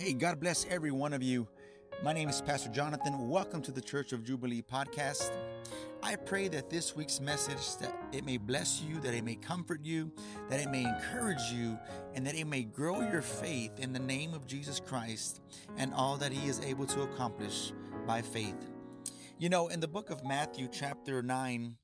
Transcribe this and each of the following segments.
Hey, God bless every one of you. My name is Pastor Jonathan. Welcome to the Church of Jubilee podcast. I pray that this week's message that it may bless you, that it may comfort you, that it may encourage you, and that it may grow your faith in the name of Jesus Christ and all that he is able to accomplish by faith. You know, in the book of Matthew chapter 9,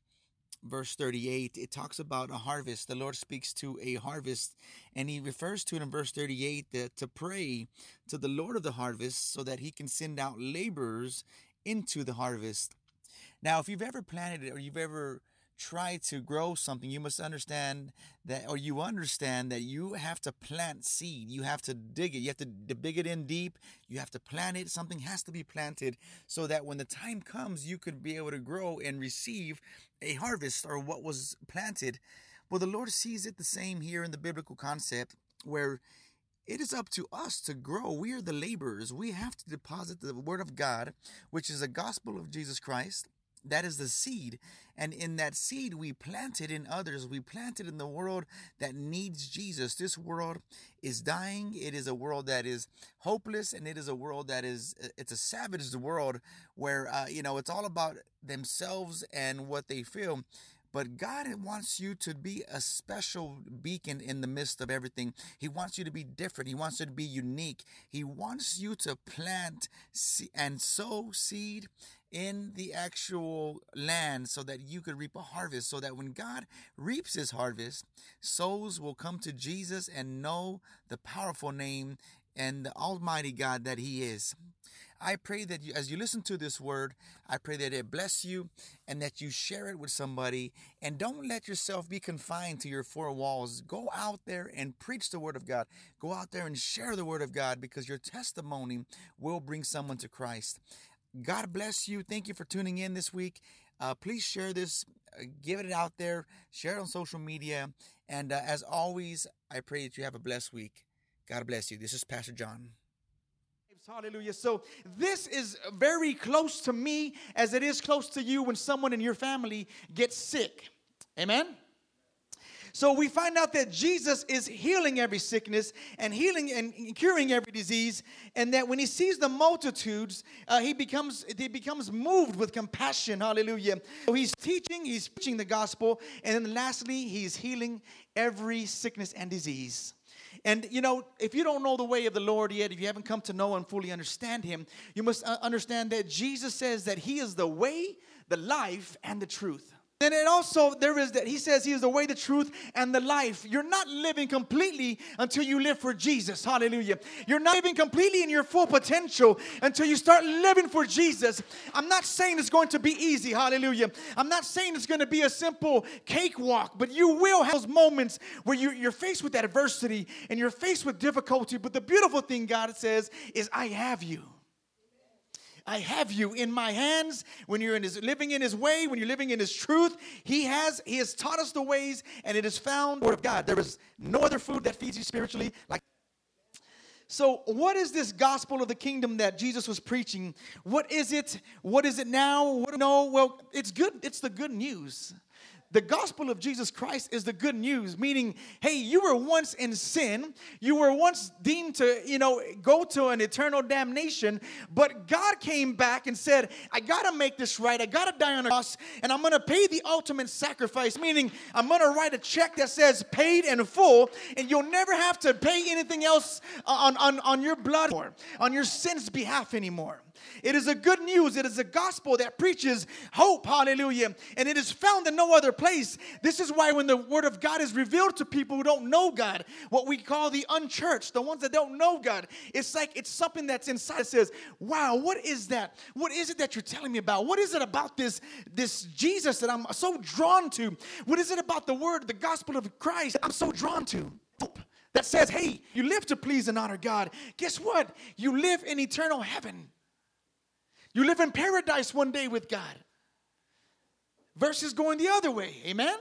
verse 38, it talks about a harvest. The Lord speaks to a harvest, and He refers to it in verse 38 that to pray to the Lord of the harvest so that He can send out laborers into the harvest. Now, if you've ever planted it or you've ever try to grow something, you must understand that, or you understand that you have to plant seed. You have to dig it. You have to dig it in deep. You have to plant it. Something has to be planted so that when the time comes, you could be able to grow and receive a harvest or what was planted. Well, the Lord sees it the same here in the biblical concept where it is up to us to grow. We are the laborers. We have to deposit the word of God, which is the gospel of Jesus Christ that is the seed. And in that seed, we planted in others. We planted in the world that needs Jesus. This world is dying. It is a world that is hopeless, and it is a world that is, it's a savage world where, uh, you know, it's all about themselves and what they feel. But God wants you to be a special beacon in the midst of everything. He wants you to be different. He wants you to be unique. He wants you to plant and sow seed in the actual land so that you could reap a harvest. So that when God reaps his harvest, souls will come to Jesus and know the powerful name and the Almighty God that He is. I pray that you, as you listen to this word, I pray that it bless you and that you share it with somebody. And don't let yourself be confined to your four walls. Go out there and preach the word of God. Go out there and share the word of God because your testimony will bring someone to Christ. God bless you. Thank you for tuning in this week. Uh, please share this, uh, give it out there, share it on social media. And uh, as always, I pray that you have a blessed week. God bless you. This is Pastor John. Hallelujah. So, this is very close to me as it is close to you when someone in your family gets sick. Amen? So we find out that Jesus is healing every sickness and healing and curing every disease, and that when he sees the multitudes, uh, he becomes he becomes moved with compassion. Hallelujah. So he's teaching, he's preaching the gospel, and then lastly, he's healing every sickness and disease. And you know, if you don't know the way of the Lord yet, if you haven't come to know and fully understand Him, you must uh, understand that Jesus says that He is the way, the life, and the truth. And it also, there is that he says he is the way, the truth, and the life. You're not living completely until you live for Jesus. Hallelujah. You're not living completely in your full potential until you start living for Jesus. I'm not saying it's going to be easy. Hallelujah. I'm not saying it's going to be a simple cakewalk, but you will have those moments where you, you're faced with adversity and you're faced with difficulty. But the beautiful thing God says is, I have you. I have you in my hands. When you're in his, living in his way, when you're living in his truth, he has he has taught us the ways, and it is found word of God. There is no other food that feeds you spiritually like. So, what is this gospel of the kingdom that Jesus was preaching? What is it? What is it now? What, no, well, it's good. It's the good news. The gospel of Jesus Christ is the good news, meaning, hey, you were once in sin. You were once deemed to, you know, go to an eternal damnation. But God came back and said, I got to make this right. I got to die on a cross, and I'm to pay the ultimate sacrifice, meaning I'm to write a check that says paid in full, and you'll never have to pay anything else on, on, on your blood or on your sins' behalf anymore. It is a good news. It is a gospel that preaches hope. Hallelujah. And it is found in no other place. This is why when the word of God is revealed to people who don't know God, what we call the unchurched, the ones that don't know God, it's like it's something that's inside that says, wow, what is that? What is it that you're telling me about? What is it about this, this Jesus that I'm so drawn to? What is it about the word, the gospel of Christ I'm so drawn to? That says, hey, you live to please and honor God. Guess what? You live in eternal heaven. You live in paradise one day with God versus going the other way. Amen?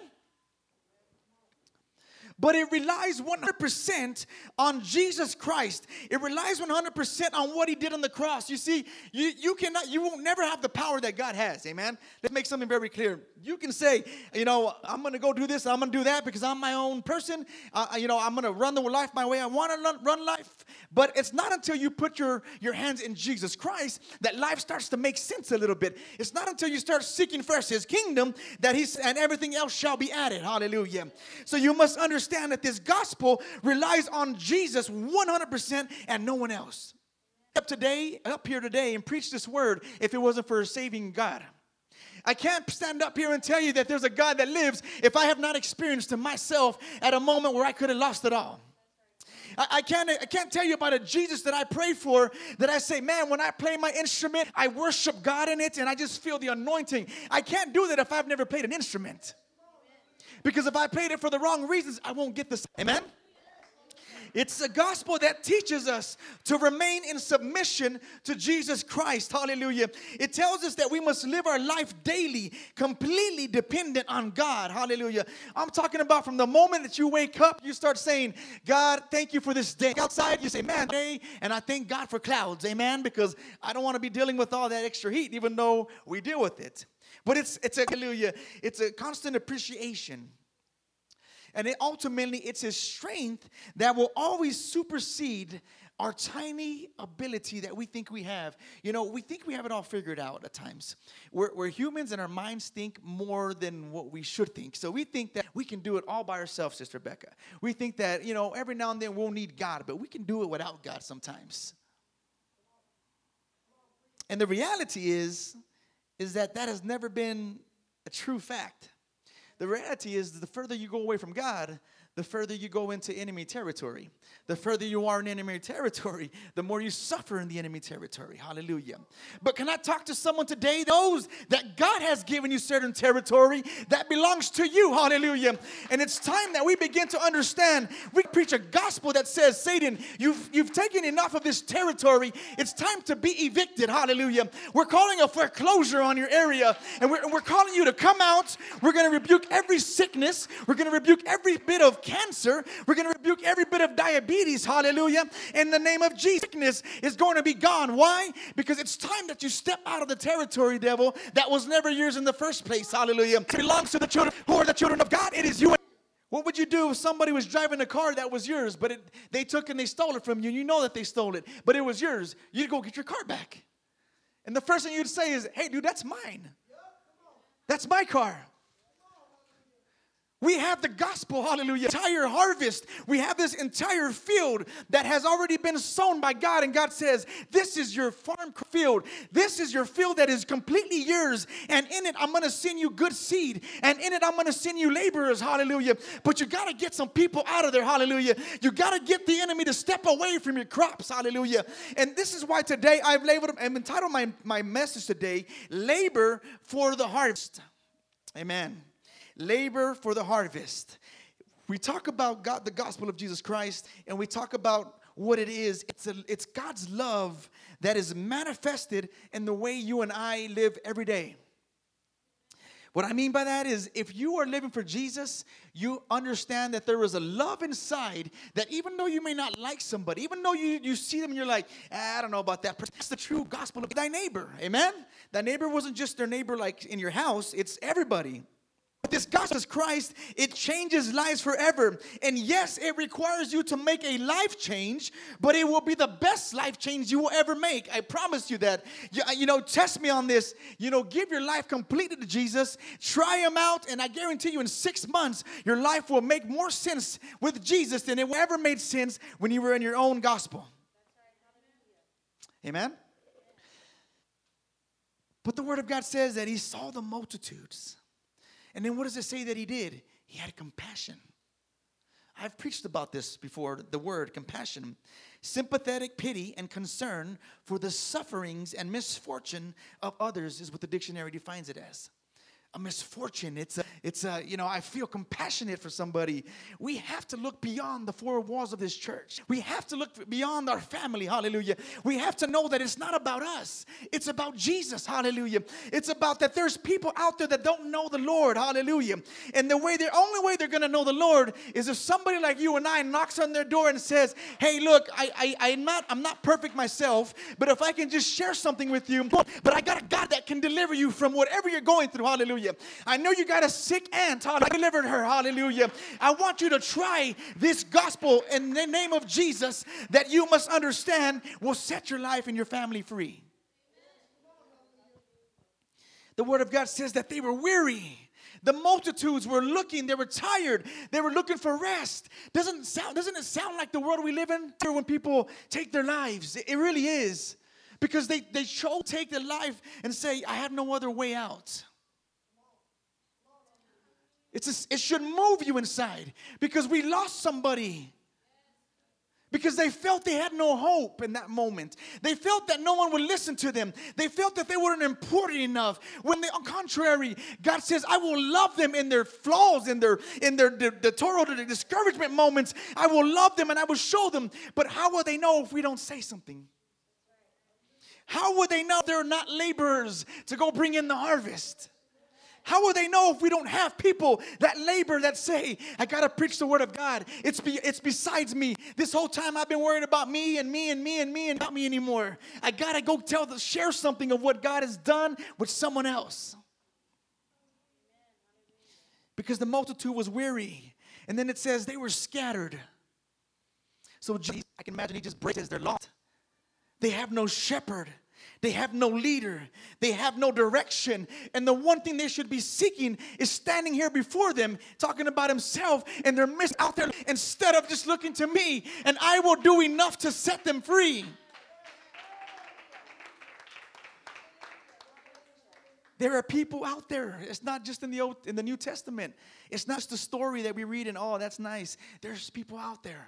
But it relies 100% on Jesus Christ. It relies 100% on what he did on the cross. You see, you, you cannot, you will never have the power that God has. Amen. Let's make something very clear. You can say, you know, I'm going to go do this, I'm going to do that because I'm my own person. Uh, you know, I'm going to run the life my way I want to run life. But it's not until you put your, your hands in Jesus Christ that life starts to make sense a little bit. It's not until you start seeking first his kingdom that he's, and everything else shall be added. Hallelujah. So you must understand that this gospel relies on Jesus 100% and no one else. Up today, up here today, and preach this word if it wasn't for saving God. I can't stand up here and tell you that there's a God that lives if I have not experienced Him myself at a moment where I could have lost it all. I, I, can't, I can't tell you about a Jesus that I pray for that I say, man, when I play my instrument, I worship God in it and I just feel the anointing. I can't do that if I've never played an instrument. Because if I played it for the wrong reasons, I won't get this. Amen? It's a gospel that teaches us to remain in submission to Jesus Christ. Hallelujah. It tells us that we must live our life daily, completely dependent on God. Hallelujah. I'm talking about from the moment that you wake up, you start saying, God, thank you for this day. Outside, you say, man, day, and I thank God for clouds. Amen. Because I don't want to be dealing with all that extra heat, even though we deal with it. But it's it's a hallelujah. It's a constant appreciation. And it ultimately it's his strength that will always supersede our tiny ability that we think we have. You know, we think we have it all figured out at times. We're, we're, humans and our minds think more than what we should think. So we think that we can do it all by ourselves, Sister Becca. We think that, you know, every now and then we'll need God, but we can do it without God sometimes. And the reality is, is that that has never been a true fact. The reality is, the further you go away from God, the further you go into enemy territory. The further you are in enemy territory, the more you suffer in the enemy territory. Hallelujah. But can I talk to someone today, those that God has given you certain territory that belongs to you? Hallelujah. And it's time that we begin to understand. We preach a gospel that says, Satan, you've, you've taken enough of this territory. It's time to be evicted. Hallelujah. We're calling a foreclosure on your area, and we're, we're calling you to come out. We're going to rebuke every sickness, we're going to rebuke every bit of cancer, we're going to rebuke every bit of diabetes hallelujah, in the name of Jesus. Sickness is going to be gone. Why? Because it's time that you step out of the territory, devil, that was never yours in the first place, hallelujah. It belongs to the children who are the children of God. It is you. What would you do if somebody was driving a car that was yours, but it, they took and they stole it from you, and you know that they stole it, but it was yours? You'd go get your car back. And the first thing you'd say is, hey, dude, that's mine. That's my car. We have the gospel, hallelujah, entire harvest. We have this entire field that has already been sown by God. And God says, This is your farm field. This is your field that is completely yours. And in it, I'm to send you good seed. And in it, I'm to send you laborers, hallelujah. But you got to get some people out of there, hallelujah. You got to get the enemy to step away from your crops, hallelujah. And this is why today I've labeled, I'm entitled my, my message today, Labor for the Harvest. Amen labor for the harvest. We talk about God, the gospel of Jesus Christ, and we talk about what it is. It's, a, it's God's love that is manifested in the way you and I live every day. What I mean by that is if you are living for Jesus, you understand that there is a love inside that even though you may not like somebody, even though you, you see them and you're like, ah, I don't know about that, but that's the true gospel of thy neighbor. Amen? That neighbor wasn't just their neighbor like in your house, it's everybody. This gospel of Christ, it changes lives forever. And yes, it requires you to make a life change, but it will be the best life change you will ever make. I promise you that. You, uh, you know, test me on this. You know, give your life completely to Jesus, try him out, and I guarantee you in six months, your life will make more sense with Jesus than it ever made sense when you were in your own gospel. Amen? But the Word of God says that He saw the multitudes and then what does it say that he did? He had compassion. I've preached about this before the word compassion. Sympathetic pity and concern for the sufferings and misfortune of others is what the dictionary defines it as. A misfortune. It's a, it's a, you know, I feel compassionate for somebody. We have to look beyond the four walls of this church. We have to look beyond our family. Hallelujah. We have to know that it's not about us. It's about Jesus. Hallelujah. It's about that there's people out there that don't know the Lord. Hallelujah. And the way, the only way they're going to know the Lord is if somebody like you and I knocks on their door and says, "Hey, look, I, I, I'm not, I'm not perfect myself, but if I can just share something with you, but I got a God that can deliver you from whatever you're going through." Hallelujah. Hallelujah. I know you got a sick aunt. I delivered her. Hallelujah. I want you to try this gospel in the name of Jesus that you must understand will set your life and your family free. The word of God says that they were weary. The multitudes were looking, they were tired, they were looking for rest. Doesn't sound, doesn't it sound like the world we live in when people take their lives? It really is. Because they, they show take their life and say, I have no other way out. It's a, it should move you inside because we lost somebody. Because they felt they had no hope in that moment. They felt that no one would listen to them. They felt that they weren't important enough. When they, on contrary, God says, I will love them in their flaws, in their in their the, the the discouragement moments. I will love them and I will show them. But how will they know if we don't say something? How would they know they're not laborers to go bring in the harvest? How will they know if we don't have people that labor that say, I got to preach the word of God? It's, be, it's besides me. This whole time I've been worried about me and me and me and me and not me anymore. I got to go tell, the, share something of what God has done with someone else. Because the multitude was weary. And then it says they were scattered. So Jesus, I can imagine he just breaks their lot. They have no shepherd. They have no leader. They have no direction. And the one thing they should be seeking is standing here before them, talking about himself, and they're missed out there instead of just looking to me, and I will do enough to set them free. There are people out there. It's not just in the Old, in the New Testament. It's not just the story that we read and oh, that's nice. There's people out there.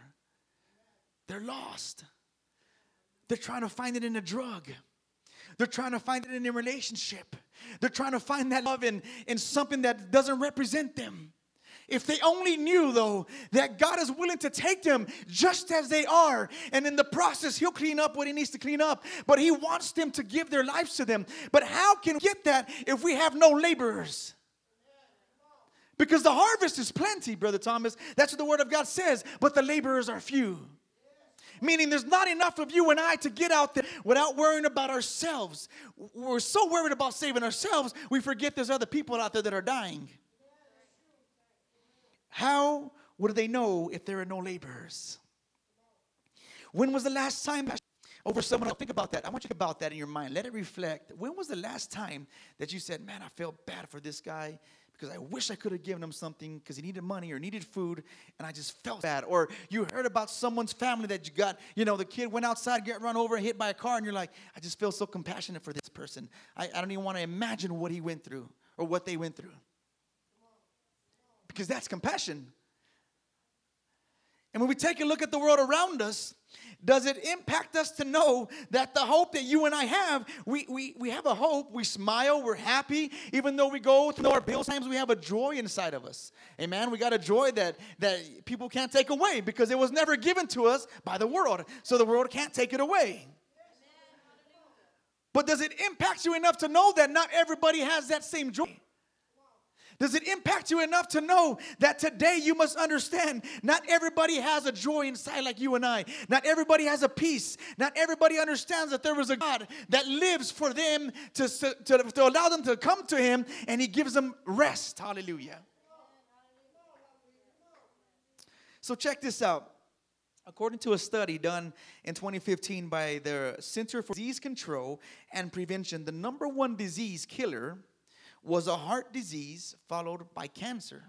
They're lost. They're trying to find it in a drug. They're trying to find it in a relationship. They're trying to find that love in, in something that doesn't represent them. If they only knew, though, that God is willing to take them just as they are, and in the process, He'll clean up what He needs to clean up, but He wants them to give their lives to them. But how can we get that if we have no laborers? Because the harvest is plenty, Brother Thomas. That's what the Word of God says, but the laborers are few. Meaning, there's not enough of you and I to get out there without worrying about ourselves. We're so worried about saving ourselves, we forget there's other people out there that are dying. How would they know if there are no laborers? When was the last time over someone else? Think about that. I want you to think about that in your mind. Let it reflect. When was the last time that you said, Man, I felt bad for this guy? Because I wish I could have given him something because he needed money or needed food and I just felt bad. Or you heard about someone's family that you got, you know, the kid went outside, get run over, hit by a car, and you're like, I just feel so compassionate for this person. I, I don't even want to imagine what he went through or what they went through. Because that's compassion. And when we take a look at the world around us, does it impact us to know that the hope that you and I have, we, we, we have a hope, we smile, we're happy, even though we go through our bills, times we have a joy inside of us. Amen. We got a joy that, that people can't take away because it was never given to us by the world. So the world can't take it away. But does it impact you enough to know that not everybody has that same joy? Does it impact you enough to know that today you must understand not everybody has a joy inside like you and I. Not everybody has a peace. Not everybody understands that there was a God that lives for them to, to, to allow them to come to Him and He gives them rest. Hallelujah. So, check this out. According to a study done in 2015 by the Center for Disease Control and Prevention, the number one disease killer was a heart disease followed by cancer.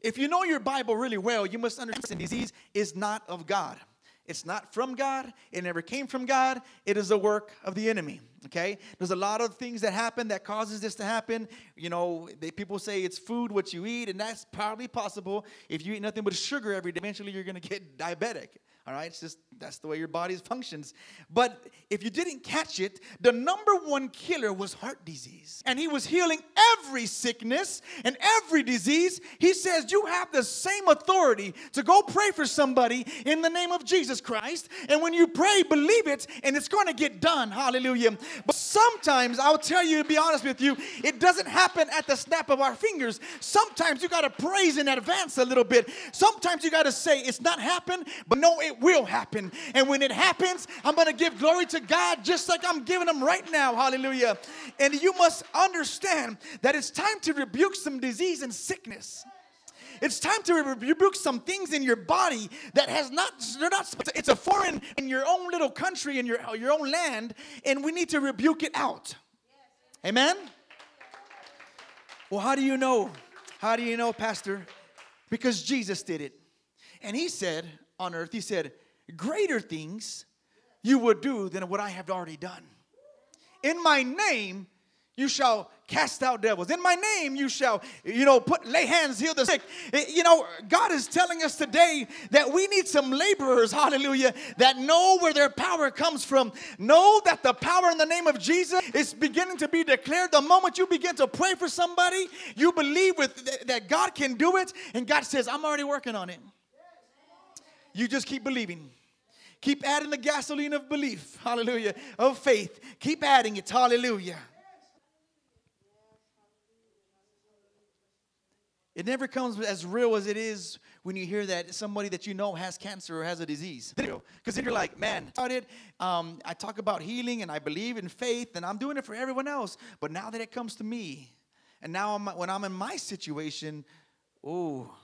If you know your Bible really well, you must understand disease is not of God. It's not from God. It never came from God. It is a work of the enemy. Okay? There's a lot of things that happen that causes this to happen. You know, they, people say it's food what you eat, and that's probably possible. If you eat nothing but sugar every day, eventually you're going to get diabetic. All right, it's just that's the way your body functions. But if you didn't catch it, the number one killer was heart disease. And he was healing every sickness and every disease. He says, You have the same authority to go pray for somebody in the name of Jesus Christ. And when you pray, believe it, and it's going to get done. Hallelujah. But sometimes, I'll tell you to be honest with you, it doesn't happen at the snap of our fingers. Sometimes you got to praise in advance a little bit. Sometimes you got to say, It's not happened, but no, it will happen. And when it happens, I'm going to give glory to God just like I'm giving them right now. Hallelujah. And you must understand that it's time to rebuke some disease and sickness. It's time to rebuke some things in your body that has not, they're not, it's a foreign in your own little country, in your, your own land, and we need to rebuke it out. Amen? Well, how do you know? How do you know, Pastor? Because Jesus did it. And he said on earth, he said, greater things you would do than what I have already done. In my name, you shall cast out devils. In my name, you shall, you know, put lay hands, heal the sick. Eh, you know, God is telling us today that we need some laborers, hallelujah, that know where their power comes from. Know that the power in the name of Jesus is beginning to be declared. The moment you begin to pray for somebody, you believe with that God can do it, and God says, I'm already working on it. You just keep believing. Keep adding the gasoline of belief, hallelujah, of faith. Keep adding it, hallelujah. It never comes as real as it is when you hear that somebody that you know has cancer or has a disease. Because then you're like, man, started. Um, I talk about healing and I believe in faith and I'm doing it for everyone else. But now that it comes to me, and now I'm, when I'm in my situation, oh,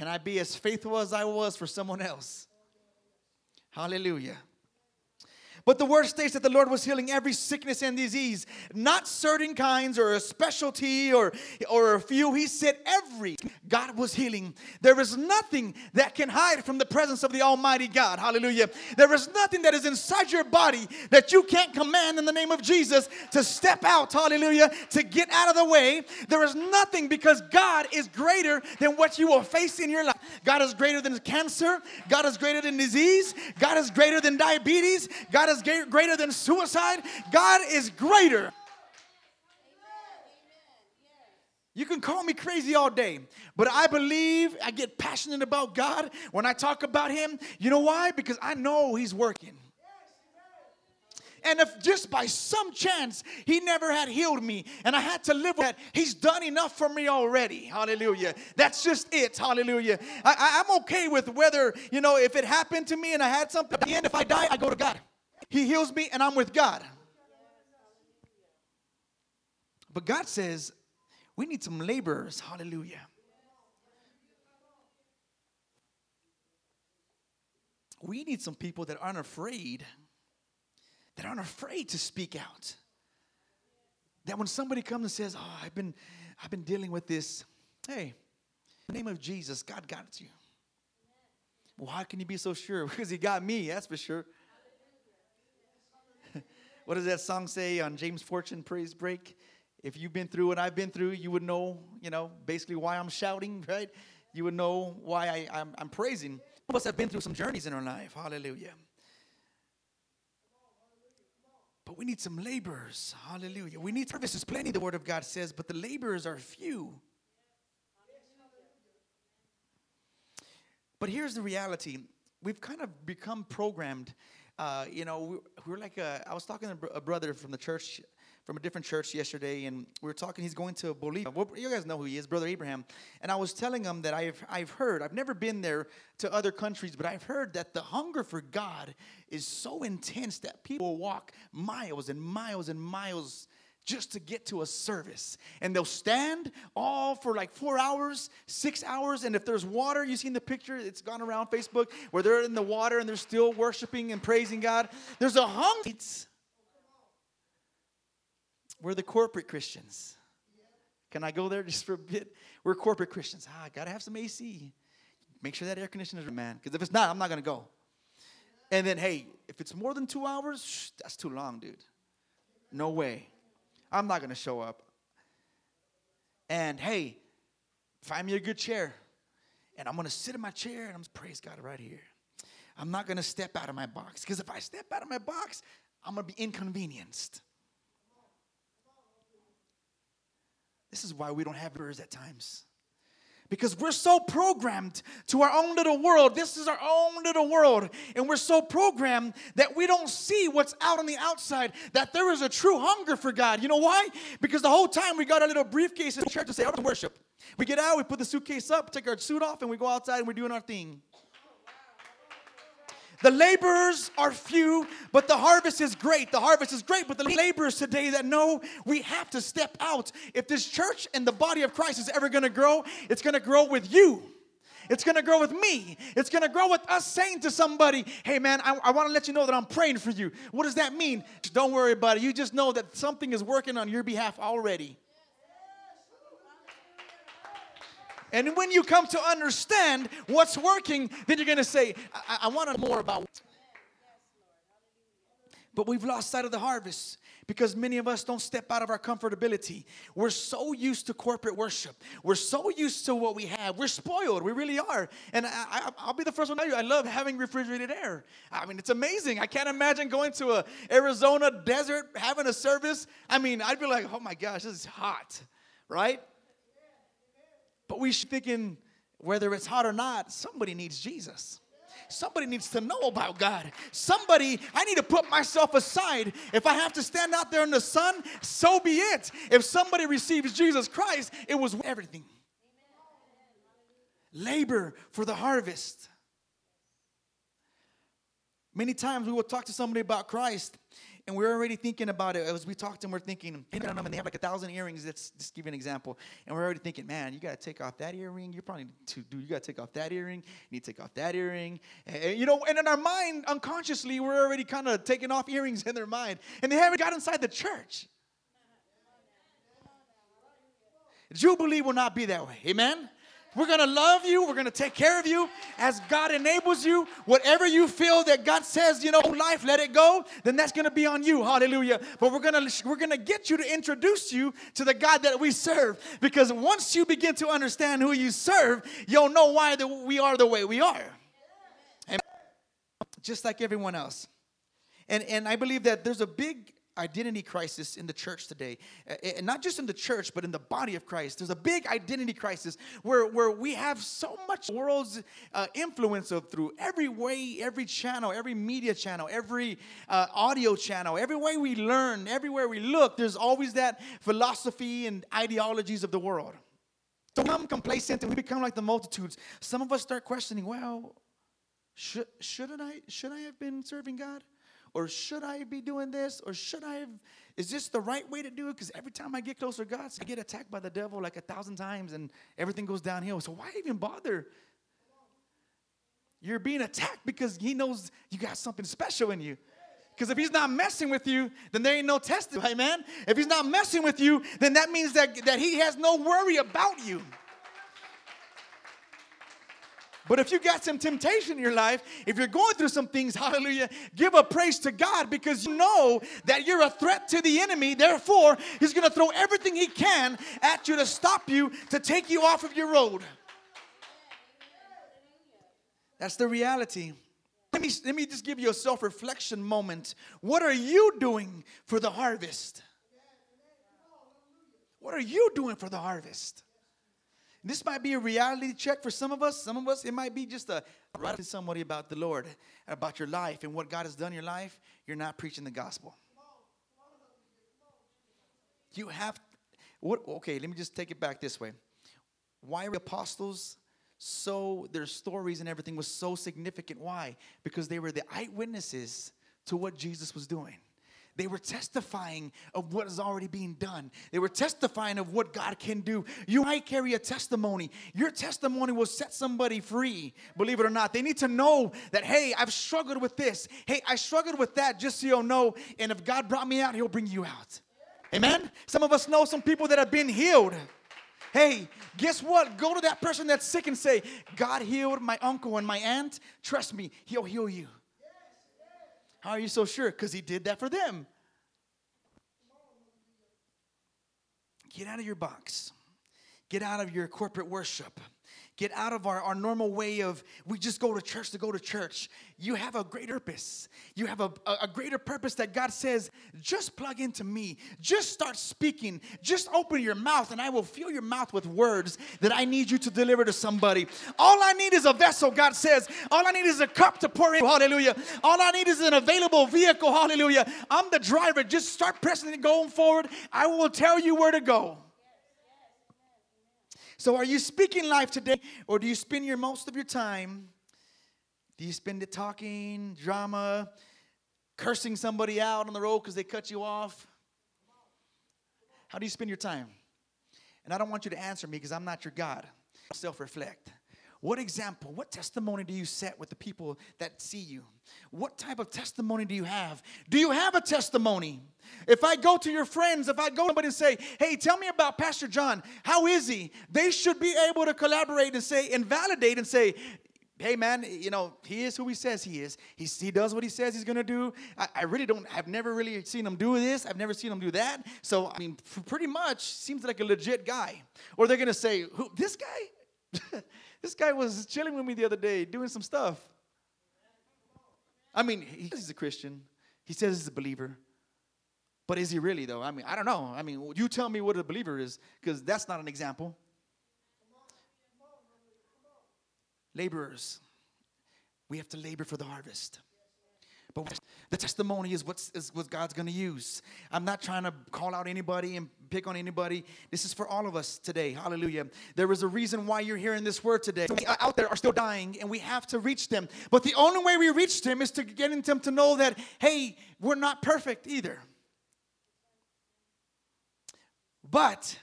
can I be as faithful as I was for someone else? Hallelujah. But the word states that the Lord was healing every sickness and disease, not certain kinds or a specialty or, or a few. He said every God was healing. There is nothing that can hide from the presence of the Almighty God. Hallelujah. There is nothing that is inside your body that you can't command in the name of Jesus to step out. Hallelujah. To get out of the way. There is nothing because God is greater than what you will face in your life. God is greater than cancer. God is greater than disease. God is greater than diabetes. God is greater than suicide. God is greater. You can call me crazy all day, but I believe I get passionate about God when I talk about Him. You know why? Because I know He's working. And if just by some chance he never had healed me and I had to live with that, he's done enough for me already. Hallelujah. That's just it. Hallelujah. I, am okay with whether, you know, if it happened to me and I had something, at the end, if I die, I go to God. He heals me and I'm with God. But God says, we need some laborers. Hallelujah. We need some people that aren't afraid, that aren't afraid to speak out. That when somebody comes and says, Oh, I've been, I've been dealing with this, hey, in the name of Jesus, God got you. Well, how can you be so sure? Because He got me, that's for sure. What does that song say on James Fortune Praise Break? If you've been through what I've been through, you would know, you know, basically why I'm shouting, right? You would know why I, I'm, I'm praising. Some of us have been through some journeys in our life. Hallelujah. But we need some laborers. Hallelujah. We need services plenty, the word of God says, but the laborers are few. But here's the reality we've kind of become programmed uh, you know, we, we, were like, a, I was talking to a brother from the church, from a different church yesterday, and we were talking. He's going to Bolivia. Well, you guys know who he is, Brother Abraham. And I was telling him that I've, I've heard, I've never been there to other countries, but I've heard that the hunger for God is so intense that people walk miles and miles and miles just to get to a service. And they'll stand all for like four hours, six hours. And if there's water, you seen the picture, it's gone around Facebook, where they're in the water and they're still worshiping and praising God. There's a hunger. We're the corporate Christians. Can I go there just for a bit? We're corporate Christians. Ah, I gotta have some AC. Make sure that air conditioner is man. Because if it's not, I'm not gonna go. And then, hey, if it's more than two hours, shh, that's too long, dude. No way. I'm not going to show up. And hey, find me a good chair. And I'm going to sit in my chair and I'm to praise God right here. I'm not going to step out of my box. Because if I step out of my box, I'm going to be inconvenienced. This is why we don't have birds at times. Because we're so programmed to our own little world. This is our own little world. And we're so programmed that we don't see what's out on the outside, that there is a true hunger for God. You know why? Because the whole time we got our little briefcase in church to say, I'm to worship. We get out, we put the suitcase up, take our suit off, and we go outside and we're doing our thing. The laborers are few, but the harvest is great. The harvest is great, but the laborers today that know we have to step out. If this church and the body of Christ is ever going to grow, it's going to grow with you. It's gonna grow with me. It's gonna grow with us saying to somebody, hey man, I, I wanna let you know that I'm praying for you. What does that mean? Don't worry about it. You just know that something is working on your behalf already. And when you come to understand what's working, then you're going to say, I, I want to know more about. But we've lost sight of the harvest because many of us don't step out of our comfortability. We're so used to corporate worship. We're so used to what we have. We're spoiled. We really are. And I, will be the first one to tell you, I love having refrigerated air. I mean, it's amazing. I can't imagine going to a Arizona desert having a service. I mean, I'd be like, oh my gosh, this is hot, right? But we should thinking whether it's hot or not, somebody needs Jesus. Somebody needs to know about God. Somebody, I need to put myself aside. If I have to stand out there in the sun, so be it. If somebody receives Jesus Christ, it was everything. Labor for the harvest. Many times we will talk to somebody about Christ and we're already thinking about it as we talked and we're thinking, and they have like a thousand earrings. Let's just give you an example. And we're already thinking, man, you got to take off that earring. You're probably need to do. You got to take off that earring. You need to take off that earring. And, you know, and in our mind, unconsciously, we're already kind of taking off earrings in their mind, and they haven't got inside the church. Jubilee will not be that way. Amen. We're to love you. We're to take care of you as God enables you. Whatever you feel that God says, you know, life, let it go, then that's to be on you. Hallelujah. But we're to we're to get you to introduce you to the God that we serve because once you begin to understand who you serve, you'll know why the, we are the way we are. And just like everyone else. And and I believe that there's a big identity crisis in the church today. And not just in the church, but in the body of Christ. There's a big identity crisis where, where we have so much world's uh, influence of through every way, every channel, every media channel, every uh, audio channel, every way we learn, everywhere we look, there's always that philosophy and ideologies of the world. So we become complacent and we become like the multitudes. Some of us start questioning, well, should, shouldn't I, should I have been serving God? Or should I be doing this? Or should I have, is this the right way to do it? Because every time I get closer to God, I get attacked by the devil like a thousand times and everything goes downhill. So why even bother? You're being attacked because he knows you got something special in you. Because if he's not messing with you, then there ain't no testing, man. If he's not messing with you, then that means that, that he has no worry about you. But if you got some temptation in your life, if you're going through some things, hallelujah, give a praise to God because you know that you're a threat to the enemy. Therefore, he's going to throw everything he can at you to stop you, to take you off of your road. That's the reality. Let me, let me just give you a self reflection moment. What are you doing for the harvest? What are you doing for the harvest? This might be a reality check for some of us. Some of us, it might be just a write to somebody about the Lord, about your life and what God has done in your life. You're not preaching the gospel. You have what okay, let me just take it back this way. Why were the apostles so their stories and everything was so significant? Why? Because they were the eyewitnesses to what Jesus was doing. They were testifying of what is already being done. They were testifying of what God can do. You might carry a testimony. Your testimony will set somebody free, believe it or not. They need to know that, hey, I've struggled with this. Hey, I struggled with that, just so you'll know. And if God brought me out, He'll bring you out. Amen? Some of us know some people that have been healed. Hey, guess what? Go to that person that's sick and say, God healed my uncle and my aunt. Trust me, He'll heal you. How are you so sure? Because he did that for them. Get out of your box. Get out of your corporate worship. Get out of our, our normal way of we just go to church to go to church. You have a greater purpose. You have a, a, a greater purpose that God says, just plug into me. Just start speaking. Just open your mouth, and I will fill your mouth with words that I need you to deliver to somebody. All I need is a vessel, God says. All I need is a cup to pour in. Hallelujah. All I need is an available vehicle. Hallelujah. I'm the driver. Just start pressing and going forward. I will tell you where to go. So, are you speaking life today, or do you spend your most of your time? Do you spend it talking, drama, cursing somebody out on the road because they cut you off? How do you spend your time? And I don't want you to answer me because I'm not your God. Self reflect. What example, what testimony do you set with the people that see you? What type of testimony do you have? Do you have a testimony? If I go to your friends, if I go to somebody and say, hey, tell me about Pastor John, how is he? They should be able to collaborate and say, and validate and say, hey man you know he is who he says he is He's, he does what he says he's gonna do I, I, really don't i've never really seen him do this i've never seen him do that so i mean pretty much seems like a legit guy or they're gonna say who this guy This guy was chilling with me the other day doing some stuff. I mean, he's a Christian. He says he's a believer. But is he really, though? I mean, I don't know. I mean, you tell me what a believer is, because that's not an example. Laborers, we have to labor for the harvest. But the testimony is, what's, is what God's going to use. I'm not trying to call out anybody and pick on anybody. This is for all of us today. Hallelujah. There is a reason why you're hearing this word today. Out there are still dying, and we have to reach them. But the only way we reach them is to getting them to know that, hey, we're not perfect either. But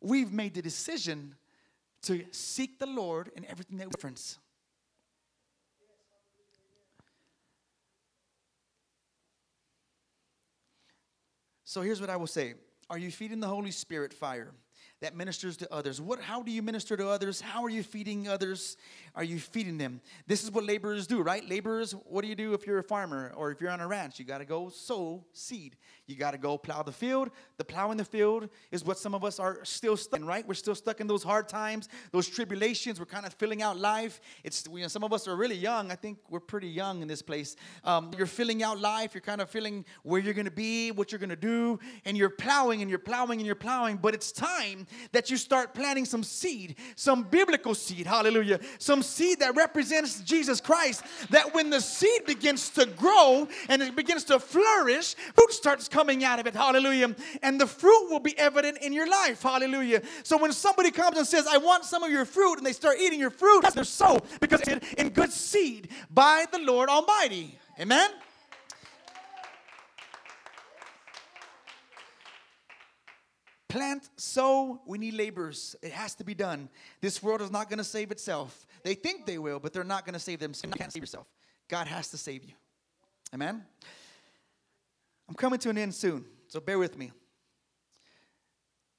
we've made the decision to seek the Lord in everything that we difference. So here's what I will say Are you feeding the Holy Spirit fire? that ministers to others. What, how do you minister to others? How are you feeding others? Are you feeding them? This is what laborers do, right? Laborers, what do you do if you're a farmer or if you're on a ranch? You got to go sow seed. You got to go plow the field. The plow in the field is what some of us are still stuck in, right? We're still stuck in those hard times, those tribulations. We're kind of filling out life. It's you know, some of us are really young. I think we're pretty young in this place. Um, you're filling out life. You're kind of feeling where you're going to be, what you're going to do, and you're plowing and you're plowing and you're plowing. But it's time that you start planting some seed, some biblical seed, hallelujah, some seed that represents Jesus Christ. That when the seed begins to grow and it begins to flourish, fruit starts coming out of it, hallelujah, and the fruit will be evident in your life, hallelujah. So when somebody comes and says, I want some of your fruit, and they start eating your fruit, that's their soul because it's in good seed by the Lord Almighty. Amen? Plant, sow, we need laborers. It has to be done. This world is not going to save itself. They think they will, but they're not going to save themselves. You can't save yourself. God has to save you. Amen? I'm coming to an end soon, so bear with me.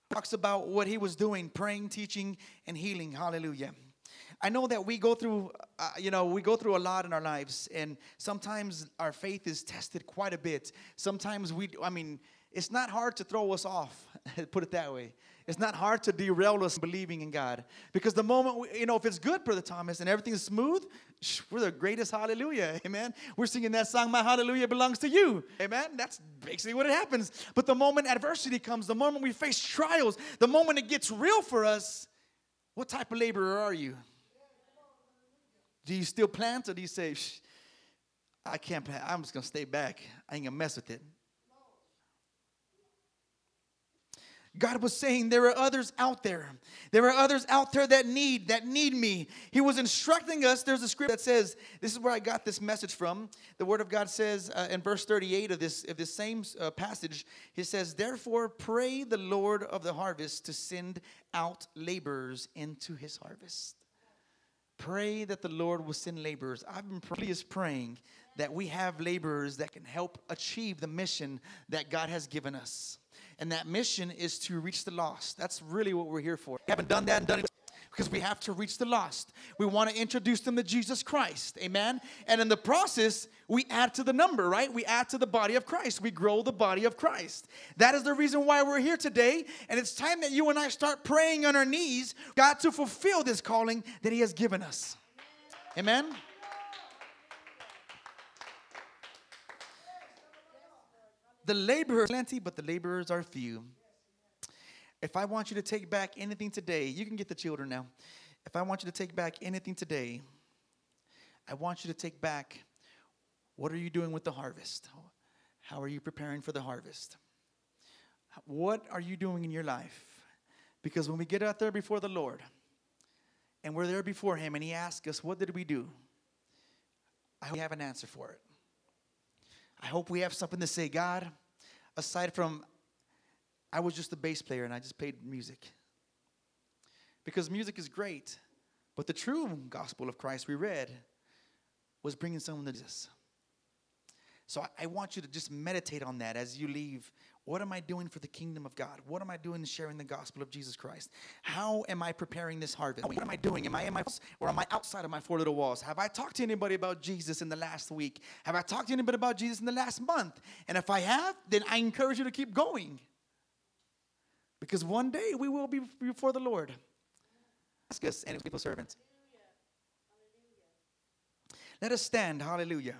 Talks about what he was doing, praying, teaching, and healing. Hallelujah. I know that we go through, uh, you know, we go through a lot in our lives, and sometimes our faith is tested quite a bit. Sometimes we, I mean, it's not hard to throw us off, put it that way. It's not hard to derail us believing in God. Because the moment, we, you know, if it's good, Brother Thomas, and everything's smooth, we're the greatest hallelujah. Amen. We're singing that song, My Hallelujah Belongs to You. Amen. That's basically what it happens. But the moment adversity comes, the moment we face trials, the moment it gets real for us, what type of laborer are you? Do you still plant or do you say, I can't plant, I'm just going to stay back. I ain't going to mess with it. God was saying there are others out there. There are others out there that need that need me. He was instructing us. There's a script that says this is where I got this message from. The Word of God says uh, in verse 38 of this of this same uh, passage, He says, "Therefore pray the Lord of the harvest to send out laborers into His harvest." Pray that the Lord will send laborers. I've been praying that we have laborers that can help achieve the mission that God has given us. And that mission is to reach the lost. That's really what we're here for. We haven't done that and done it. because we have to reach the lost. We want to introduce them to Jesus Christ. Amen. And in the process, we add to the number, right? We add to the body of Christ. We grow the body of Christ. That is the reason why we're here today. And it's time that you and I start praying on our knees, God, to fulfill this calling that He has given us. Amen. The laborers plenty, but the laborers are few. If I want you to take back anything today, you can get the children now. If I want you to take back anything today, I want you to take back what are you doing with the harvest? How are you preparing for the harvest? What are you doing in your life? Because when we get out there before the Lord and we're there before Him and He asks us, What did we do? I hope we have an answer for it. I hope we have something to say, God, aside from I was just a bass player and I just played music. Because music is great, but the true gospel of Christ we read was bringing someone to Jesus. So I, I want you to just meditate on that as you leave. What am I doing for the kingdom of God? What am I doing in sharing the gospel of Jesus Christ? How am I preparing this harvest? What am I doing? Am I in my house or am I outside of my four little walls? Have I talked to anybody about Jesus in the last week? Have I talked to anybody about Jesus in the last month? And if I have, then I encourage you to keep going. Because one day we will be before the Lord. Ask us and his people servants. Let us stand. Hallelujah.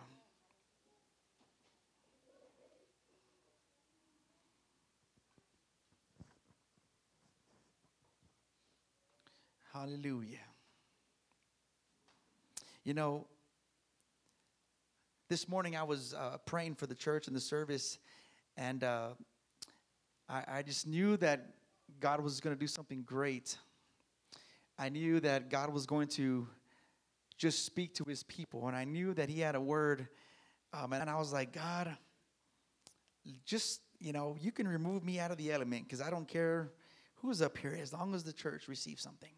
Hallelujah. You know, this morning I was uh, praying for the church and the service, and uh, I, I just knew that God was going to do something great. I knew that God was going to just speak to his people, and I knew that he had a word. Um, and I was like, God, just, you know, you can remove me out of the element because I don't care who's up here as long as the church receives something,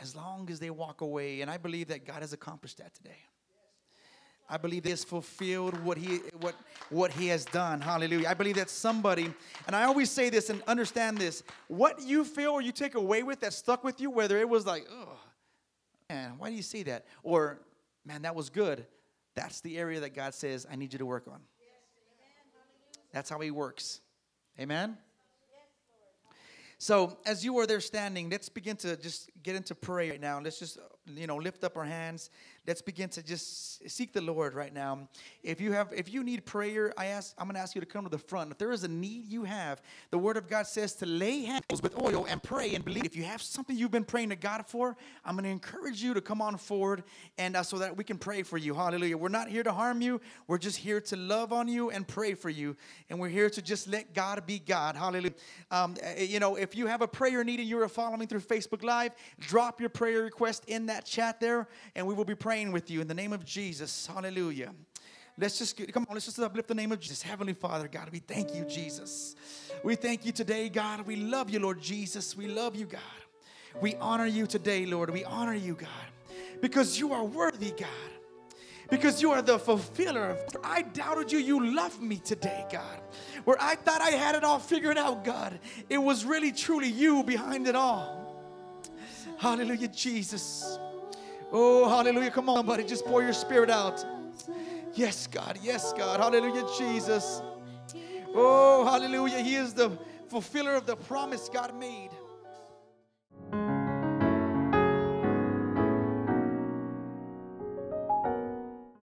as long as they walk away. And I believe that God has accomplished that today. I believe has fulfilled what he what what he has done. Hallelujah. I believe that somebody, and I always say this and understand this, what you feel or you take away with that stuck with you, whether it was like, oh man, why do you say that? Or man, that was good. That's the area that God says, I need you to work on. That's how he works. Amen. So, as you are there standing, let's begin to just get into prayer right now. Let's just, you know, lift up our hands let's begin to just seek the Lord right now. If you have, if you need prayer, I ask, I'm going to ask you to come to the front. If there is a need you have, the Word of God says to lay hands with oil and pray and believe. If you have something you've been praying to God for, I'm going to encourage you to come on forward and uh, so that we can pray for you. Hallelujah. We're not here to harm you. We're just here to love on you and pray for you. And we're here to just let God be God. Hallelujah. Um, eh, you know, if you have a prayer need and you're following through Facebook Live, drop your prayer request in that chat there, and we will be praying with you in the name of Jesus. Hallelujah. Let's just come on, let's just uplift the name of Jesus. Heavenly Father, God, we thank you, Jesus. We thank you today, God. We love you, Lord Jesus. We love you, God. We honor you today, Lord. We honor you, God, because you are worthy, God. Because you are the fulfiller. Of I doubted you. You love me today, God. Where I thought I had it all figured out, God. It was really, truly you behind it all. Hallelujah, Jesus. Oh, hallelujah. Come on, buddy. Just pour your spirit out. Yes, God. Yes, God. Hallelujah, Jesus. Oh, hallelujah. He is the fulfiller of the promise God made.